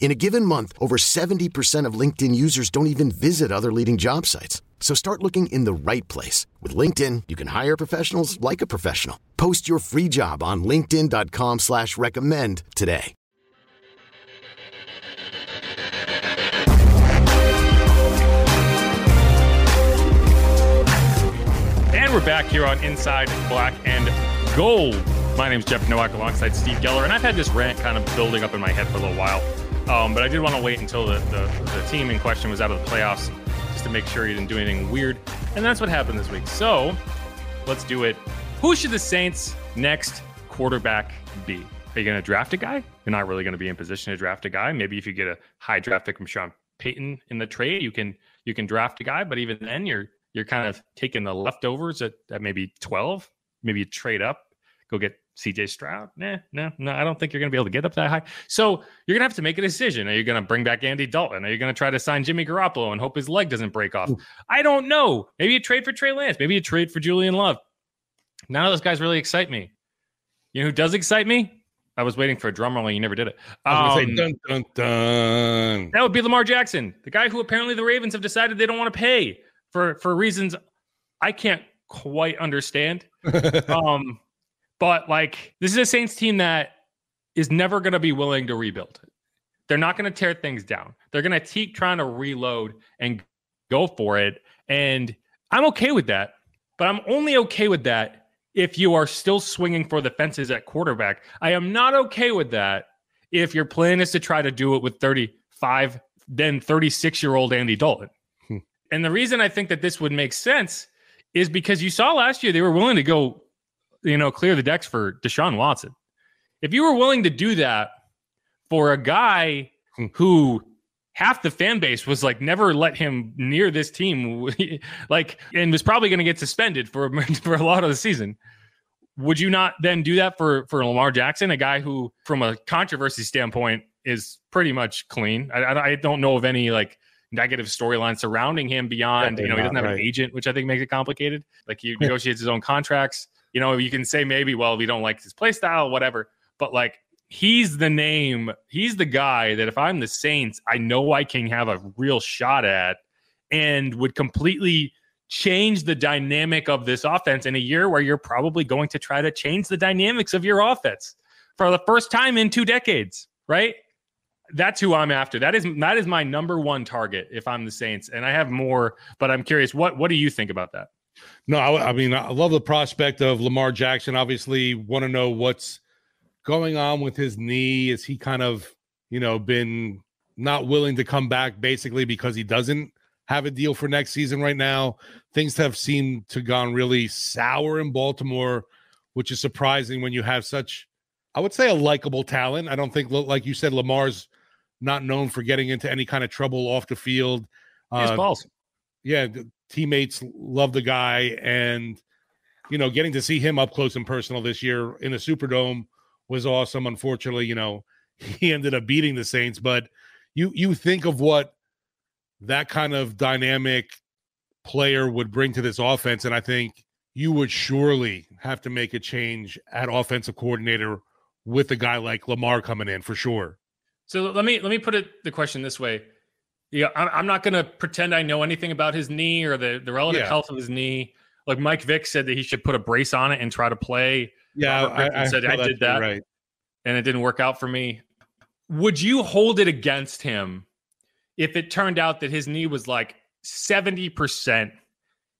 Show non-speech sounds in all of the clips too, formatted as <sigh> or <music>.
In a given month, over 70% of LinkedIn users don't even visit other leading job sites. So start looking in the right place. With LinkedIn, you can hire professionals like a professional. Post your free job on linkedin.com slash recommend today. And we're back here on Inside Black and Gold. My name is Jeff Nowak alongside Steve Geller, and I've had this rant kind of building up in my head for a little while. Um, but I did want to wait until the, the, the team in question was out of the playoffs just to make sure he didn't do anything weird. And that's what happened this week. So let's do it. Who should the Saints' next quarterback be? Are you going to draft a guy? You're not really going to be in position to draft a guy. Maybe if you get a high draft pick from Sean Payton in the trade, you can you can draft a guy. But even then, you're you're kind of taking the leftovers at, at maybe 12. Maybe you trade up, go get CJ Stroud. Nah, no, no, I don't think you're going to be able to get up that high. So you're going to have to make a decision. Are you going to bring back Andy Dalton? Are you going to try to sign Jimmy Garoppolo and hope his leg doesn't break off? Ooh. I don't know. Maybe you trade for Trey Lance. Maybe you trade for Jordan Love. None of those guys really excite me. You know who does excite me? I was waiting for a drum roll and you never did it. Um, say, dun, dun, dun. That would be Lamar Jackson, the guy who apparently the Ravens have decided they don't want to pay for for reasons I can't quite understand. <laughs> um, but like this is a Saints team that is never going to be willing to rebuild. They're not going to tear things down. They're going to keep trying to reload and go for it. And I'm okay with that. But I'm only okay with that if you are still swinging for the fences at quarterback. I am not okay with that if your plan is to try to do it with 35, then 36 year old Andy Dalton. Hmm. And the reason I think that this would make sense is because you saw last year they were willing to go, you know, clear the decks for Deshaun Watson. If you were willing to do that for a guy who half the fan base was like never let him near this team <laughs> like and was probably going to get suspended for <laughs> for a lot of the season would you not then do that for for Lamar Jackson a guy who from a controversy standpoint is pretty much clean I, I don't know of any like negative storyline surrounding him beyond, you know, he doesn't have right. an agent, which I think makes it complicated. Like he negotiates his own contracts. You know, you can say maybe, well, we don't like his play style, whatever. But like he's the name, he's the guy that if I'm the Saints, I know I can have a real shot at and would completely change the dynamic of this offense in a year where you're probably going to try to change the dynamics of your offense for the first time in two decades, right? that's who I'm after. That is that is my number one target if I'm the Saints, and I have more, but I'm curious what what do you think about that? No, I, I mean I love the prospect of Lamar Jackson. Obviously, want to know what's going on with his knee. Is he kind of you know been not willing to come back basically because he doesn't have a deal for next season right now? Things have seemed to gone really sour in Baltimore, which is surprising when you have such. I would say a likable talent. I don't think, like you said, Lamar's not known for getting into any kind of trouble off the field. Uh, balls. Yeah, teammates love the guy, and you know, getting to see him up close and personal this year in the Superdome was awesome. Unfortunately, you know, <laughs> he ended up beating the Saints, but you you think of what that kind of dynamic player would bring to this offense, and I think you would surely have to make a change at offensive coordinator with a guy like Lamar coming in for sure. So let me let me put it the question this way. Yeah, I'm, I'm not going to pretend I know anything about his knee or the the relative yeah. health of his knee. Like Mike Vick said that he should put a brace on it and try to play. Yeah, I, I, said I did that, right. and it didn't work out for me. Would you hold it against him if it turned out that his knee was like seventy percent?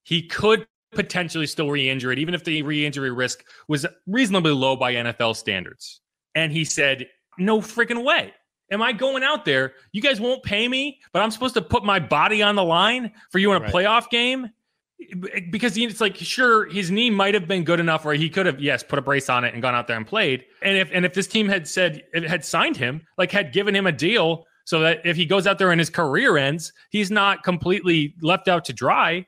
He could potentially still re-injure it, even if the re-injury risk was reasonably low by NFL standards. And he said, "No freaking way." Am I going out there? You guys won't pay me, but I'm supposed to put my body on the line for you in a right. playoff game? because it's like sure his knee might have been good enough where he could have yes put a brace on it and gone out there and played and if and if this team had said it had signed him like had given him a deal so that if he goes out there and his career ends he's not completely left out to dry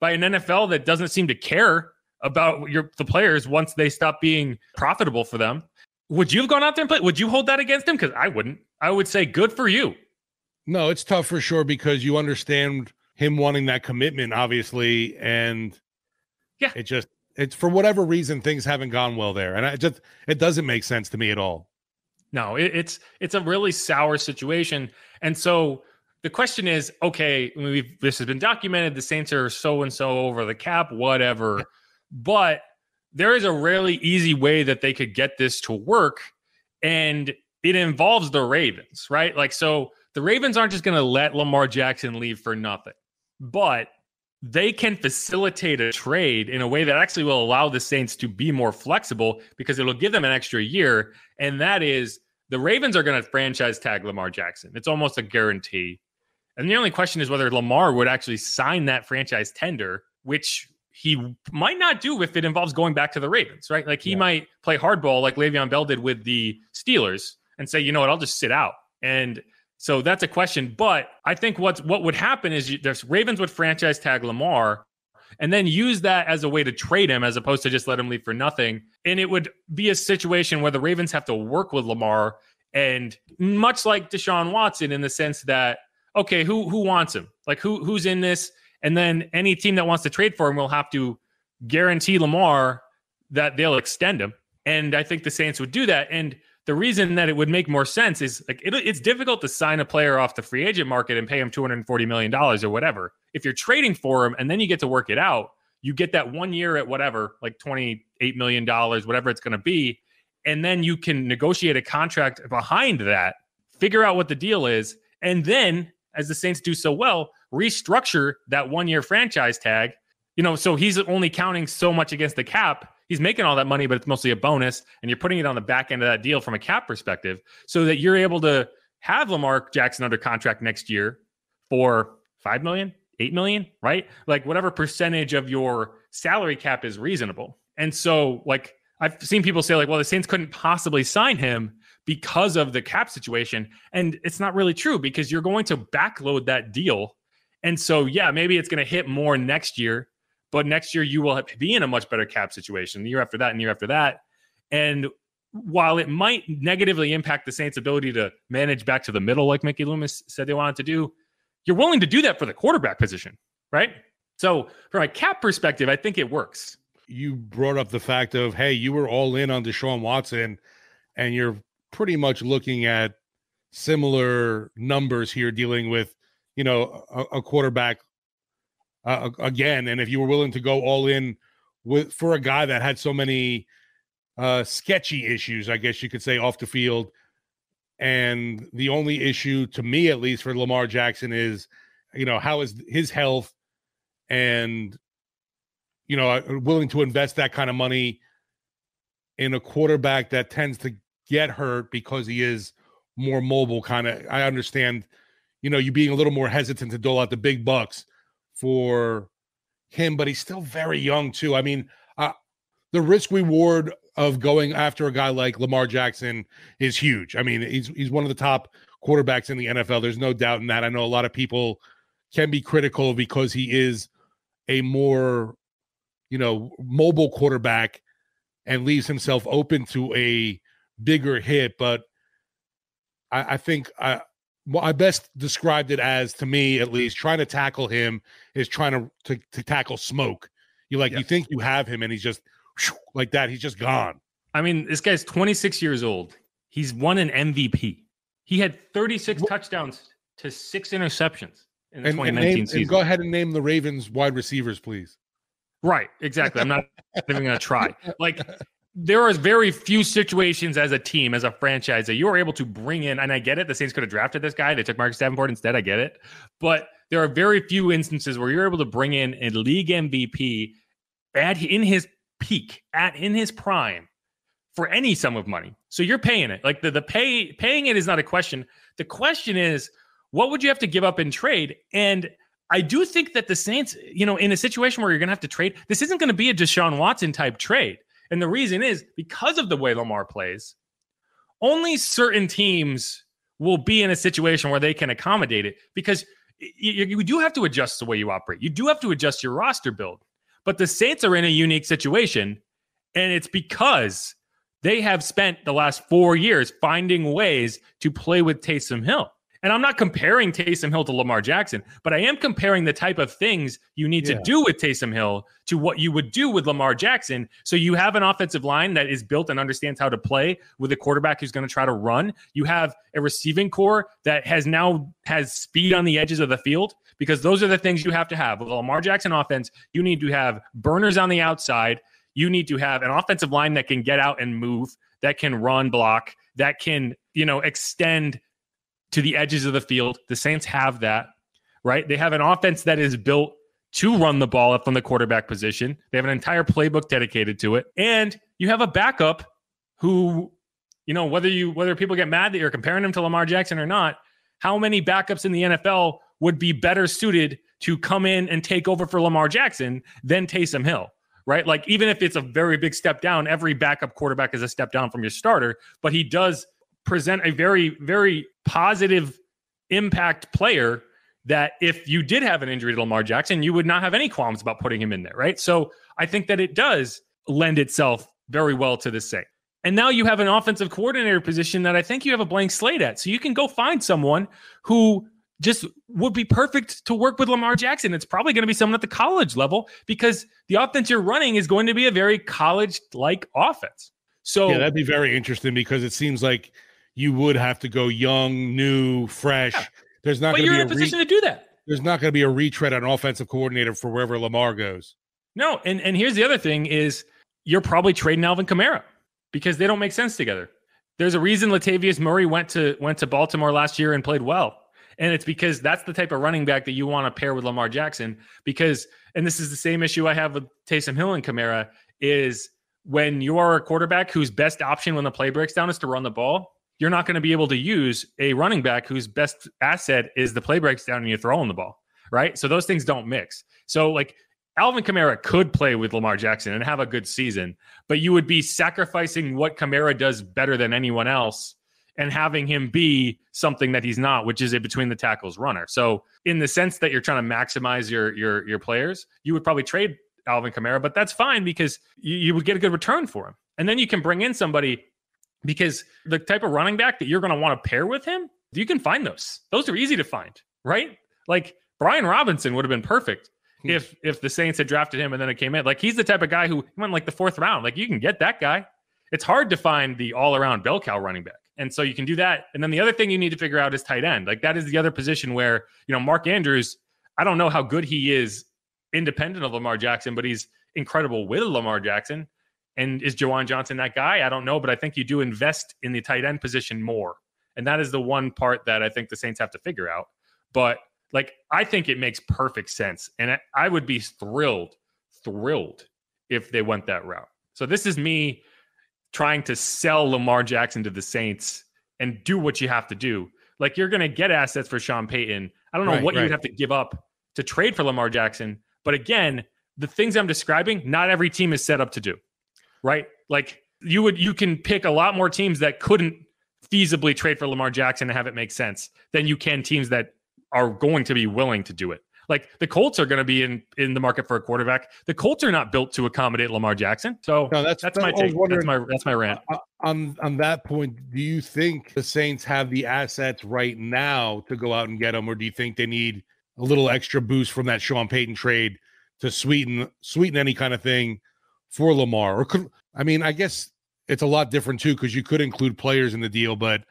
by an NFL that doesn't seem to care about your the players once they stop being profitable for them would you have gone out there and played? Would you hold that against him? Because I wouldn't. I would say good for you. No it's tough for sure because you understand him wanting that commitment, obviously, and yeah, it just it's for whatever reason things haven't gone well there, and I just it doesn't make sense to me at all. No, it, it's it's a really sour situation, and so the question is, okay, we've this has been documented. The Saints are so and so over the cap, whatever, but there is a really easy way that they could get this to work, and it involves the Ravens, right? Like so. The Ravens aren't just going to let Lamar Jackson leave for nothing but they can facilitate a trade in a way that actually will allow the Saints to be more flexible because it'll give them an extra year. And that is the Ravens are going to franchise tag Lamar Jackson. It's almost a guarantee. And the only question is whether Lamar would actually sign that franchise tender, which he might not do if it involves going back to the Ravens, right? Like he yeah. might play hardball like Le'Veon Bell did with the Steelers and say, you know what, I'll just sit out. And so that's a question. But I think what's what would happen is you, there's Ravens would franchise tag Lamar and then use that as a way to trade him as opposed to just let him leave for nothing. And it would be a situation where the Ravens have to work with Lamar and much like Deshaun Watson in the sense that okay, who who wants him? Like who who's in this? And then any team that wants to trade for him will have to guarantee Lamar that they'll extend him. And I think the Saints would do that. And the reason that it would make more sense is like it, it's difficult to sign a player off the free agent market and pay him 240 million dollars or whatever. If you're trading for him and then you get to work it out, you get that one year at whatever, like 28 million dollars, whatever it's going to be, and then you can negotiate a contract behind that, figure out what the deal is, and then as the Saints do so well, restructure that one year franchise tag. You know, so he's only counting so much against the cap he's making all that money, but it's mostly a bonus, and you're putting it on the back end of that deal from a cap perspective, so that you're able to have Lamar Jackson under contract next year for five million, eight million, right? Like whatever percentage of your salary cap is reasonable. And so, like I've seen people say, like, well, the Saints couldn't possibly sign him because of the cap situation, and it's not really true because you're going to backload that deal. And so, yeah, maybe it's going to hit more next year but next year you will be in a much better cap situation. The year after that, and year after that, and while it might negatively impact the Saints' ability to manage back to the middle, like Mickey Loomis said they wanted to do, you're willing to do that for the quarterback position, right? So, from a cap perspective, I think it works. You brought up the fact of, hey, you were all in on Deshaun Watson, and you're pretty much looking at similar numbers here, dealing with, you know, a, a quarterback uh, again. And if you were willing to go all in with for a guy that had so many uh, sketchy issues, I guess you could say, off the field. And the only issue, to me at least, for Lamar Jackson is, you know, how is his health and, you know, uh, willing to invest that kind of money in a quarterback that tends to get hurt because he is more mobile kind of i understand you know you being a little more hesitant to dole out the big bucks for him, but he's still very young too. I mean, uh, the risk reward of going after a guy like Lamar Jackson is huge. I mean, he's he's one of the top quarterbacks in the NFL. There's no doubt in that. I know a lot of people can be critical because he is a more, you know, mobile quarterback and leaves himself open to a bigger hit. But I, I think I, I best described it as to me at least trying to tackle him is trying to to, to tackle smoke. You like yes. you think you have him and he's just like that. He's just gone. I mean, this guy's 26 years old. He's won an MVP. He had 36 what? touchdowns to six interceptions in the and, 2019 and name, season. And go ahead and name the Ravens wide receivers, please. Right, exactly. I'm not even going to try. Like there are very few situations as a team, as a franchise, that you are able to bring in. And I get it. The Saints could have drafted this guy. They took Marcus Davenport instead. I get it. But there are very few instances where you're able to bring in a league MVP at in his peak, at in his prime, for any sum of money. So you're paying it. Like the the pay paying it is not a question. The question is, what would you have to give up in trade? And I do think that the Saints, you know, in a situation where you're going to have to trade, this isn't going to be a Deshaun Watson type trade. And the reason is because of the way Lamar plays, only certain teams will be in a situation where they can accommodate it because you, you do have to adjust the way you operate. You do have to adjust your roster build. But the Saints are in a unique situation. And it's because they have spent the last four years finding ways to play with Taysom Hill. And I'm not comparing Taysom Hill to Lamar Jackson, but I am comparing the type of things you need yeah. to do with Taysom Hill to what you would do with Lamar Jackson. So you have an offensive line that is built and understands how to play with a quarterback who's going to try to run. You have a receiving corps that has now has speed on the edges of the field because those are the things you have to have. With Lamar Jackson offense, you need to have burners on the outside. You need to have an offensive line that can get out and move, that can run block, that can, you know, extend to the edges of the field. The Saints have that, right? They have an offense that is built to run the ball up from the quarterback position. They have an entire playbook dedicated to it. And you have a backup who, you know, whether you whether people get mad that you're comparing him to Lamar Jackson or not, how many backups in the NFL would be better suited to come in and take over for Lamar Jackson than Taysom Hill? Right. Like, even if it's a very big step down, every backup quarterback is a step down from your starter, but he does present a very, very positive impact player that if you did have an injury to Lamar Jackson, you would not have any qualms about putting him in there, right? So I think that it does lend itself very well to the same. And now you have an offensive coordinator position that I think you have a blank slate at. So you can go find someone who just would be perfect to work with Lamar Jackson. It's probably going to be someone at the college level because the offense you're running is going to be a very college like offense. So yeah, that'd be very interesting because it seems like you would have to go young, new, fresh. Yeah. There's not. But you're in a, a position re- to do that. There's not going to be a retread on offensive coordinator for wherever Lamar goes. No, and and here's the other thing: is you're probably trading Alvin Kamara because they don't make sense together. There's a reason Latavius Murray went to went to Baltimore last year and played well. And it's because that's the type of running back that you want to pair with Lamar Jackson. Because, and this is the same issue I have with Taysom Hill and Kamara, is when you are a quarterback whose best option when the play breaks down is to run the ball, you're not going to be able to use a running back whose best asset is the play breaks down and you're throwing the ball, right? So those things don't mix. So like Alvin Kamara could play with Lamar Jackson and have a good season, but you would be sacrificing what Kamara does better than anyone else and having him be something that he's not, which is a between the tackles runner. So in the sense that you're trying to maximize your your your players, you would probably trade Alvin Kamara, but that's fine because you, you would get a good return for him. And then you can bring in somebody because the type of running back that you're going to want to pair with him, you can find those. Those are easy to find, right? Like Brian Robinson would have been perfect hmm. if if the Saints had drafted him and then it came in. Like he's the type of guy who went like the fourth round. Like you can get that guy. It's hard to find the all around bell cow running back. And so you can do that. And then the other thing you need to figure out is tight end. Like that is the other position where, you know, Mark Andrews, I don't know how good he is independent of Lamar Jackson, but he's incredible with Lamar Jackson. And is Juwan Johnson that guy? I don't know, but I think you do invest in the tight end position more. And that is the one part that I think the Saints have to figure out. But like, I think it makes perfect sense. And I would be thrilled, thrilled if they went that route. So this is me trying to sell Lamar Jackson to the Saints and do what you have to do. Like, you're going to get assets for Sean Payton. I don't know right, what right. you'd have to give up to trade for Lamar Jackson. But again, the things I'm describing, not every team is set up to do right? Like you would you can pick a lot more teams that couldn't feasibly trade for Lamar Jackson and have it make sense than you can teams that are going to be willing to do it. Like the Colts are going to be in in the market for a quarterback. The Colts are not built to accommodate Lamar Jackson. So no, that's that's my take. That's my that's my rant. Uh, on on that point, do you think the Saints have the assets right now to go out and get him, or do you think they need a little extra boost from that Sean Payton trade to sweeten sweeten any kind of thing for Lamar? Or could I mean, I guess it's a lot different too because you could include players in the deal, but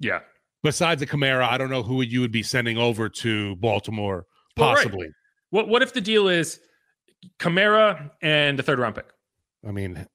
yeah. Besides the Kamara, I don't know who you would be sending over to Baltimore, possibly. Right. What What if the deal is Kamara and the third round pick? I mean,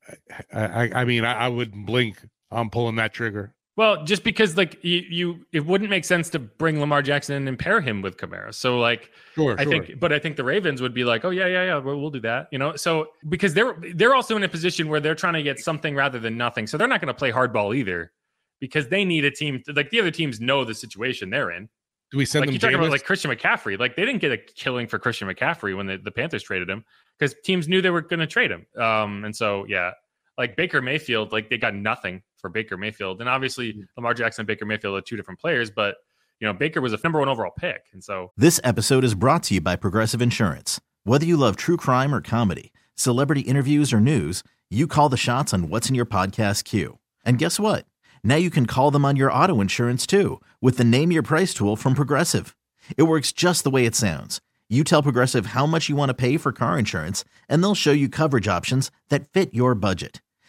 I, I, I mean, I, I would blink. I'm pulling that trigger. Well, just because like you, you, it wouldn't make sense to bring Lamar Jackson and pair him with Kamara. So like, sure, I sure. think, but I think the Ravens would be like, oh yeah, yeah, yeah, we'll, we'll do that. You know, so because they're they're also in a position where they're trying to get something rather than nothing. So they're not going to play hardball either, because they need a team. To, like the other teams know the situation they're in. Do we send like them? you talking about like Christian McCaffrey. Like they didn't get a killing for Christian McCaffrey when the, the Panthers traded him because teams knew they were going to trade him. Um, and so yeah, like Baker Mayfield, like they got nothing for Baker Mayfield, and obviously Mm. Lamar Jackson and Baker Mayfield are two different players, but you know Baker was a number one overall pick, and so This episode is brought to you by Progressive Insurance. Whether you love true crime or comedy, celebrity interviews or news, you call the shots on what's in your podcast queue. And guess what? Now you can call them on your auto insurance too with the Name Your Price tool from Progressive. It works just the way it sounds. You tell Progressive how much you want to pay for car insurance, and they'll show you coverage options that fit your budget.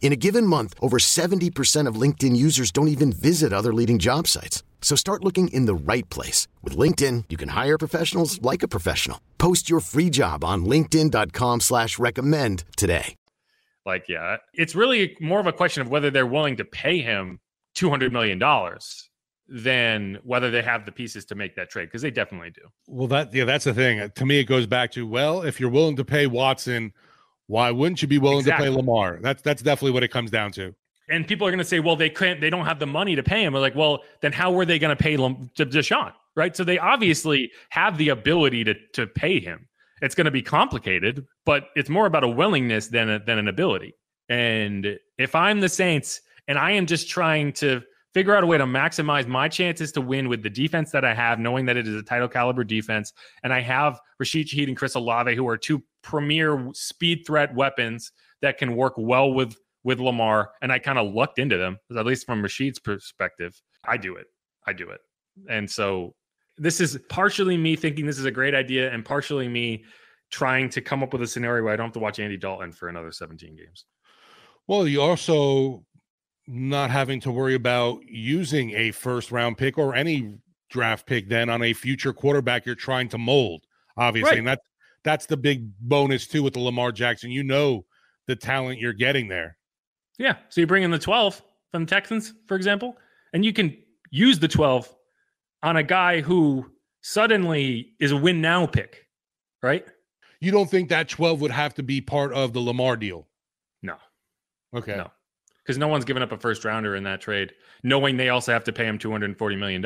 In a given month, over 70% of LinkedIn users don't even visit other leading job sites. So start looking in the right place. With LinkedIn, you can hire professionals like a professional. Post your free job on linkedin.com slash recommend today. like yeah, it's really more of a question of whether they're willing to pay him two hundred million dollars than whether they have the pieces to make that trade because they definitely do. Well, that yeah, that's the thing. To me, it goes back to well, if you're willing to pay Watson, why wouldn't you be willing Exactly. to play Lamar? That's that's definitely what it comes down to. And people are going to say, well, they can't, they don't have the money to pay him. We're like, well, then how were they going to pay Lam- to Deshaun? Right. So they obviously have the ability to to pay him. It's going to be complicated, but it's more about a willingness than a, than an ability. And if I'm the Saints and I am just trying to figure out a way to maximize my chances to win with the defense that I have, knowing that it is a title caliber defense, and I have Rashid Shaheed and Chris Olave, who are two premier speed threat weapons that can work well with with Lamar, and I kind of lucked into them, at least from Rashid's perspective. I do it. I do it. And so this is partially me thinking this is a great idea, and partially me trying to come up with a scenario where I don't have to watch Andy Dalton for another 17 games. Well, you also not having to worry about using a first round pick or any draft pick then on a future quarterback you're trying to mold, obviously. Right. And that that's the big bonus too with the Lamar Jackson. You know the talent you're getting there. Yeah. So you bring in the 12 from the Texans, for example, and you can use the 12 on a guy who suddenly is a win now pick, right? You don't think that 12 would have to be part of the Lamar deal? No. Okay. No. Because no one's given up a first rounder in that trade, knowing they also have to pay him $240 million.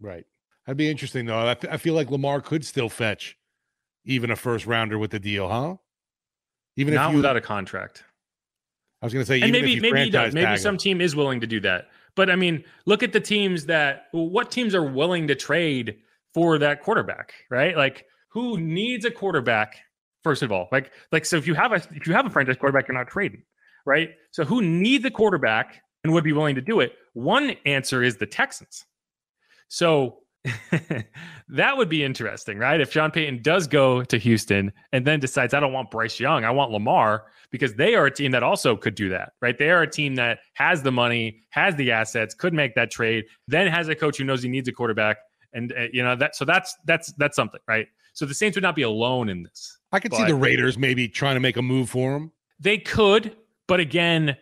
Right. That'd be interesting though. I, I feel like Lamar could still fetch even a first rounder with the deal, huh? Even Not if you, without a contract. I was going to say, and even maybe maybe he does. Maybe some him. team is willing to do that. But I mean, look at the teams that what teams are willing to trade for that quarterback, right? Like who needs a quarterback first of all? Like like so if you have a if you have a franchise quarterback, you're not trading, right? So who needs a quarterback and would be willing to do it? One answer is the Texans. So <laughs> that would be interesting, right? If Sean Payton does go to Houston and then decides, I don't want Bryce Young, I want Lamar, because they are a team that also could do that, right? They are a team that has the money, has the assets, could make that trade, then has a coach who knows he needs a quarterback. And, uh, you know, that, so that's, that's, that's something, right? So the Saints would not be alone in this. I could see the Raiders maybe trying to make a move for him. They could, but again,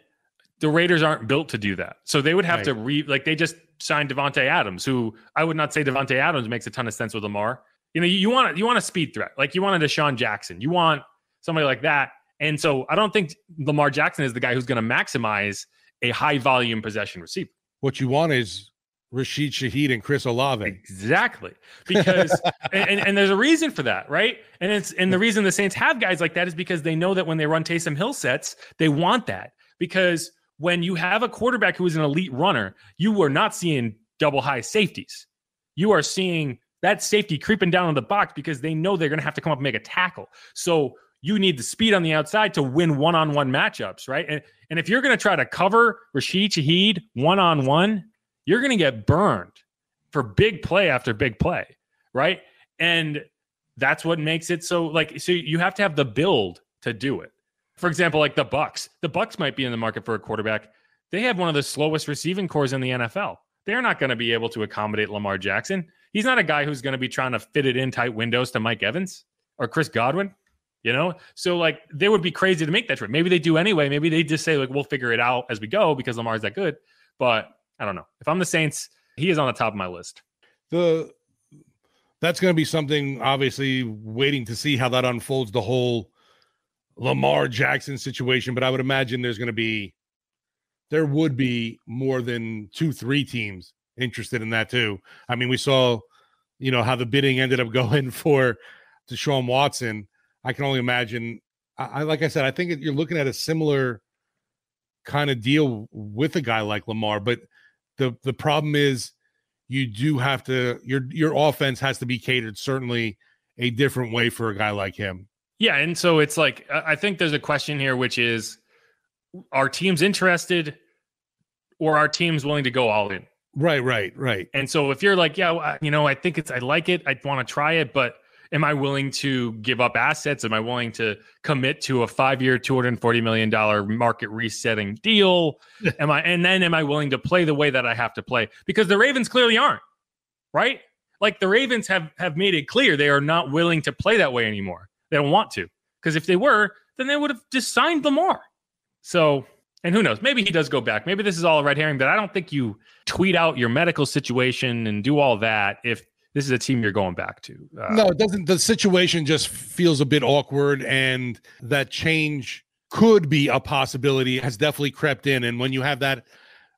the Raiders aren't built to do that. So they would have to re like they just signed Davante Adams, who I would not say Davante Adams makes a ton of sense with Lamar. You know, you, you want you want a speed threat, like you want a DeSean Jackson, you want somebody like that. And so I don't think Lamar Jackson is the guy who's going to maximize a high volume possession receiver. What you want is Rashid Shaheed and Chris Olave. Exactly. Because <laughs> and, and, there's a reason for that, right? And it's and the reason the Saints have guys like that is because they know that when they run Taysom Hill sets, they want that. Because when you have a quarterback who is an elite runner, you are not seeing double high safeties. You are seeing that safety creeping down on the box because they know they're going to have to come up and make a tackle. So you need the speed on the outside to win one-on-one matchups, right? And, and if you're going to try to cover Rashid Shaheed one-on-one, you're going to get burned. for big play after big play, right? And that's what makes it so like so you have to have the build to do it. For example, like the Bucs. The Bucs might be in the market for a quarterback. They have one of the slowest receiving cores in the NFL. They're not going to be able to accommodate Lamar Jackson. He's not a guy who's going to be trying to fit it in tight windows to Mike Evans or Chris Godwin, you know? So like they would be crazy to make that trade. Maybe they do anyway. Maybe they just say like we'll figure it out as we go because Lamar's that good. But I don't know. If I'm the Saints, he is on the top of my list. The that's going to be something obviously waiting to see how that unfolds the whole Lamar Jackson situation, but I would imagine there's going to be there would be more than two, three teams interested in that too. I mean, we saw, you know, how the bidding ended up <laughs> going for Deshaun Watson. I can only imagine. I like I said, I think you're looking at a similar kind of deal with a guy like Lamar, but the the problem is you do have to your your offense has to be catered certainly a different way for a guy like him. Yeah, and so it's like I think there's a question here, which is, are teams interested, or are teams willing to go all in? Right, right, right. And so if you're like, yeah, you know, I think it's, I like it, I want to try it, but am I willing to give up assets? Am I willing to commit to a five year, $240 million market resetting deal? am I, and then am I willing to play the way that I have to play? Because the Ravens clearly aren't, right? Like the Ravens have, have made it clear they are not willing to play that way anymore. They don't want to. Because if they were, then they would have just signed Lamar. So, and who knows? Maybe he does go back. Maybe this is all a red herring, but I don't think you tweet out your medical situation and do all that if this is a team you're going back to. Uh, no, it doesn't. The situation just feels a bit awkward, and that change could be a possibility. Has definitely crept in, and when you have that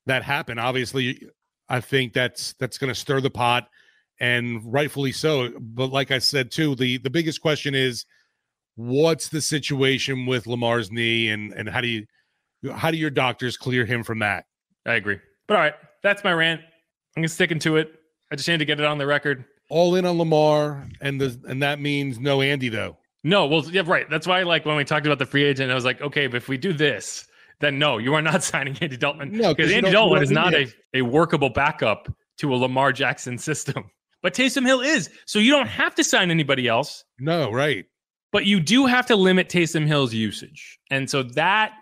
that happen, obviously, I think that's that's going to stir the pot, and rightfully so. But like I said too, the the biggest question is what's the situation with Lamar's knee and and how do you how do your doctors clear him from that? I agree. But all right, that's my rant. I'm gonna stick into it. I just need to get it on the record. All in on Lamar, and the and that means no Andy though. No, well, yeah, right. That's why, like, when we talked about the free agent, I was like, okay, but if we do this, then no, you are not <laughs> signing Andy Dalton. No, because Andy Dalton is not a, a workable backup to a Lamar Jackson system. <laughs> But Taysom Hill is. So you don't have to sign anybody else. No, right. But you do have to limit Taysom Hill's usage. And so that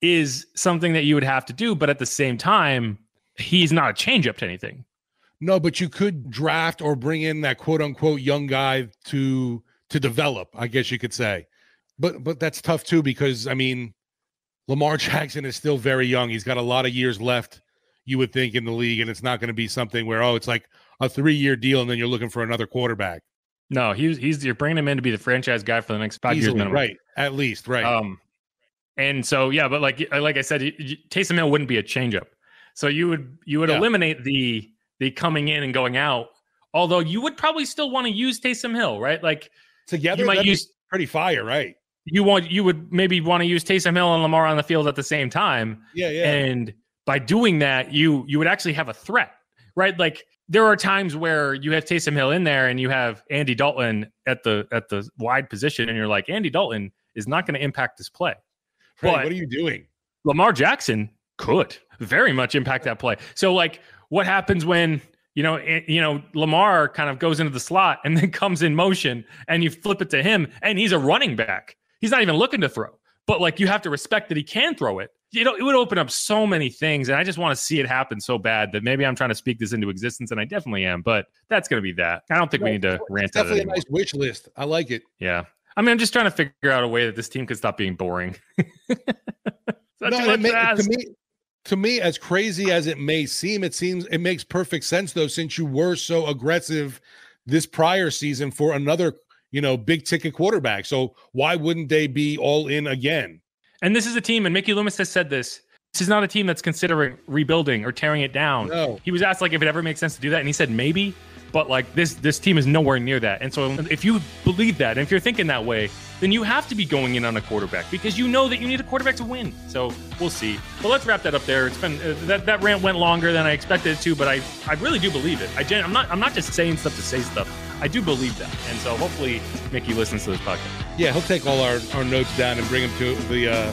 is something that you would have to do. But at the same time, he's not a changeup to anything. No, but you could draft or bring in that quote unquote young guy to to develop, I guess you could say. But but that's tough too because I mean Lamar <laughs> Jackson is still very young. He's got a lot of years left, you would think, in the league, and it's not going to be something where oh, it's like a three-year deal and then you're looking for another quarterback. No, he's he's you're bringing him in to be the franchise guy for the next five Easily, years minimum. Right, at least, right. Um, and so yeah, but like like I said, Taysom Hill wouldn't be a changeup, so you would you would yeah. eliminate the the coming in and going out. Although you would probably still want to use Taysom Hill, right? Like together, you might use pretty fire, right? You want you would maybe want to use Taysom Hill and Lamar on the field at the same time. Yeah, yeah. And by doing that, you you would actually have a threat, right? Like there are times where you have Taysom Hill in there and you have Andy Dalton at the at the wide position, and you're like, Andy Dalton is not going to impact this play. Right, but what are you doing? Lamar Jackson could very much impact that play. So, like, what happens when you know, you know, Lamar kind of goes into the slot and <laughs> then comes in motion, and you flip it to him, and he's a running back. He's not even looking to throw, but like you have to respect that he can throw it you know, it would open up so many things. And I just want to see it happen so bad that maybe I'm trying to speak this into existence. And I definitely am, but that's going to be that. I don't think we need to rant. Definitely a nice wish list. I like it. Yeah. I mean, I'm just trying to figure out a way that this team could stop being boring. <laughs> no, to, me, to me, as crazy as it may seem, it seems it makes perfect sense though, since you were so aggressive this prior season for another, you know, big ticket quarterback. So why wouldn't they be all in again? And this is a team, and Mickey Loomis has said this. This is not a team that's considering rebuilding or tearing it down. No. He was asked like if it ever makes sense to do that, and he said maybe, but like this this team is nowhere near that. And so if you believe that, and if you're thinking that way, then you have to be going in on a quarterback because you know that you need a quarterback to win. So we'll see. But let's wrap that up there. It's been uh, that that rant went longer than I expected it to, but I I really do believe it. I gen- I'm not I'm not just saying stuff to say stuff. I do believe that, and so hopefully Mickey listens to this podcast. Yeah, he'll take all our our notes down and bring them to the. Uh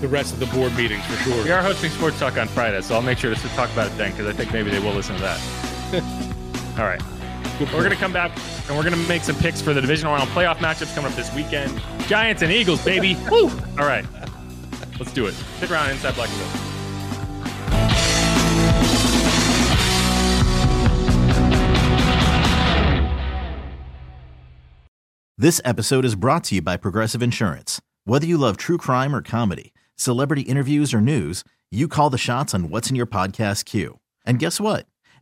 the rest of the board meetings for sure. We are hosting Sports Talk on Friday, so I'll make sure to talk about it then because I think maybe they will listen to that. <laughs> All right. We're going to come back and we're going to make some picks for the divisional round playoff matchups coming up this weekend. Giants and Eagles, baby. <laughs> Woo! All right. Let's do it. Stick around inside Black and Gold. This episode is brought to you by Progressive Insurance. Whether you love true crime or comedy, celebrity interviews or news, you call the shots on what's in your podcast queue. And guess what?